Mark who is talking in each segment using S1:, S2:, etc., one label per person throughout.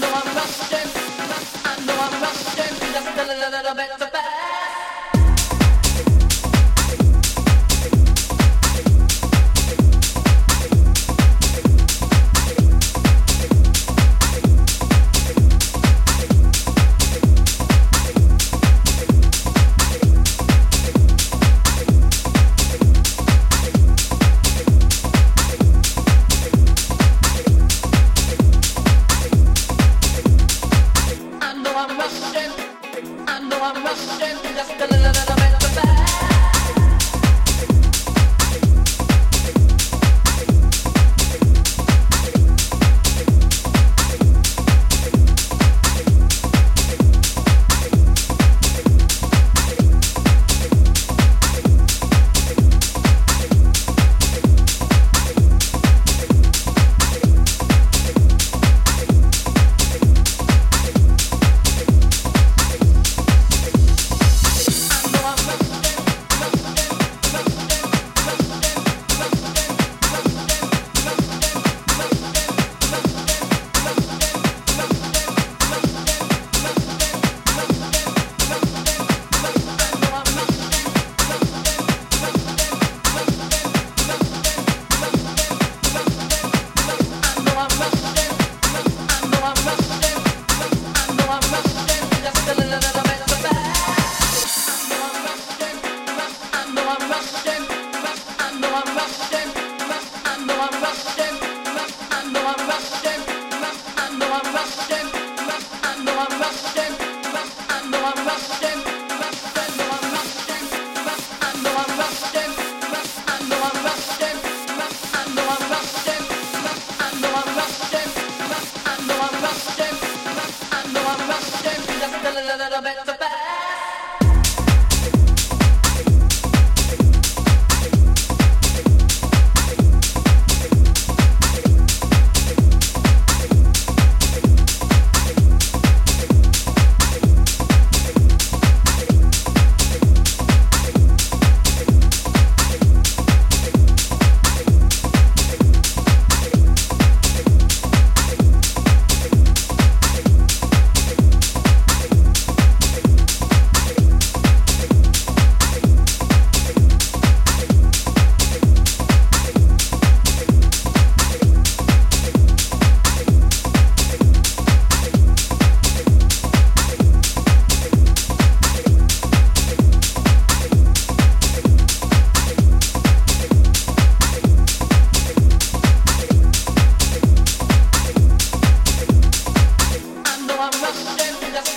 S1: no, rushing just a little bit of back.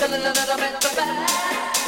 S1: telling her that I met the bad.